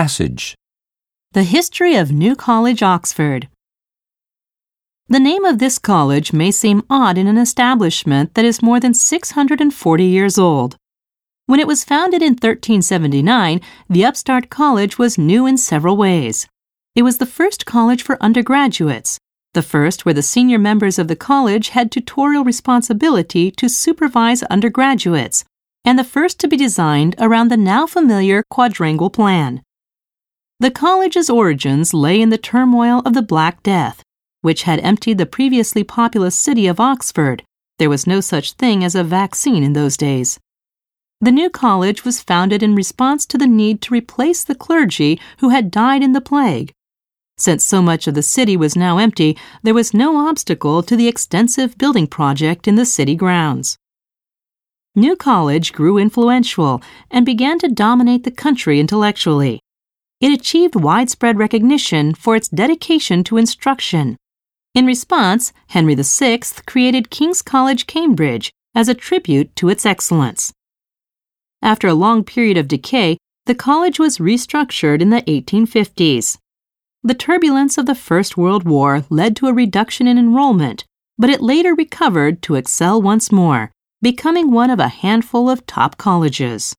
Passage. The History of New College, Oxford. The name of this college may seem odd in an establishment that is more than 640 years old. When it was founded in 1379, the upstart college was new in several ways. It was the first college for undergraduates, the first where the senior members of the college had tutorial responsibility to supervise undergraduates, and the first to be designed around the now familiar quadrangle plan. The college's origins lay in the turmoil of the Black Death, which had emptied the previously populous city of Oxford. There was no such thing as a vaccine in those days. The new college was founded in response to the need to replace the clergy who had died in the plague. Since so much of the city was now empty, there was no obstacle to the extensive building project in the city grounds. New College grew influential and began to dominate the country intellectually. It achieved widespread recognition for its dedication to instruction. In response, Henry VI created King's College, Cambridge, as a tribute to its excellence. After a long period of decay, the college was restructured in the 1850s. The turbulence of the First World War led to a reduction in enrollment, but it later recovered to excel once more, becoming one of a handful of top colleges.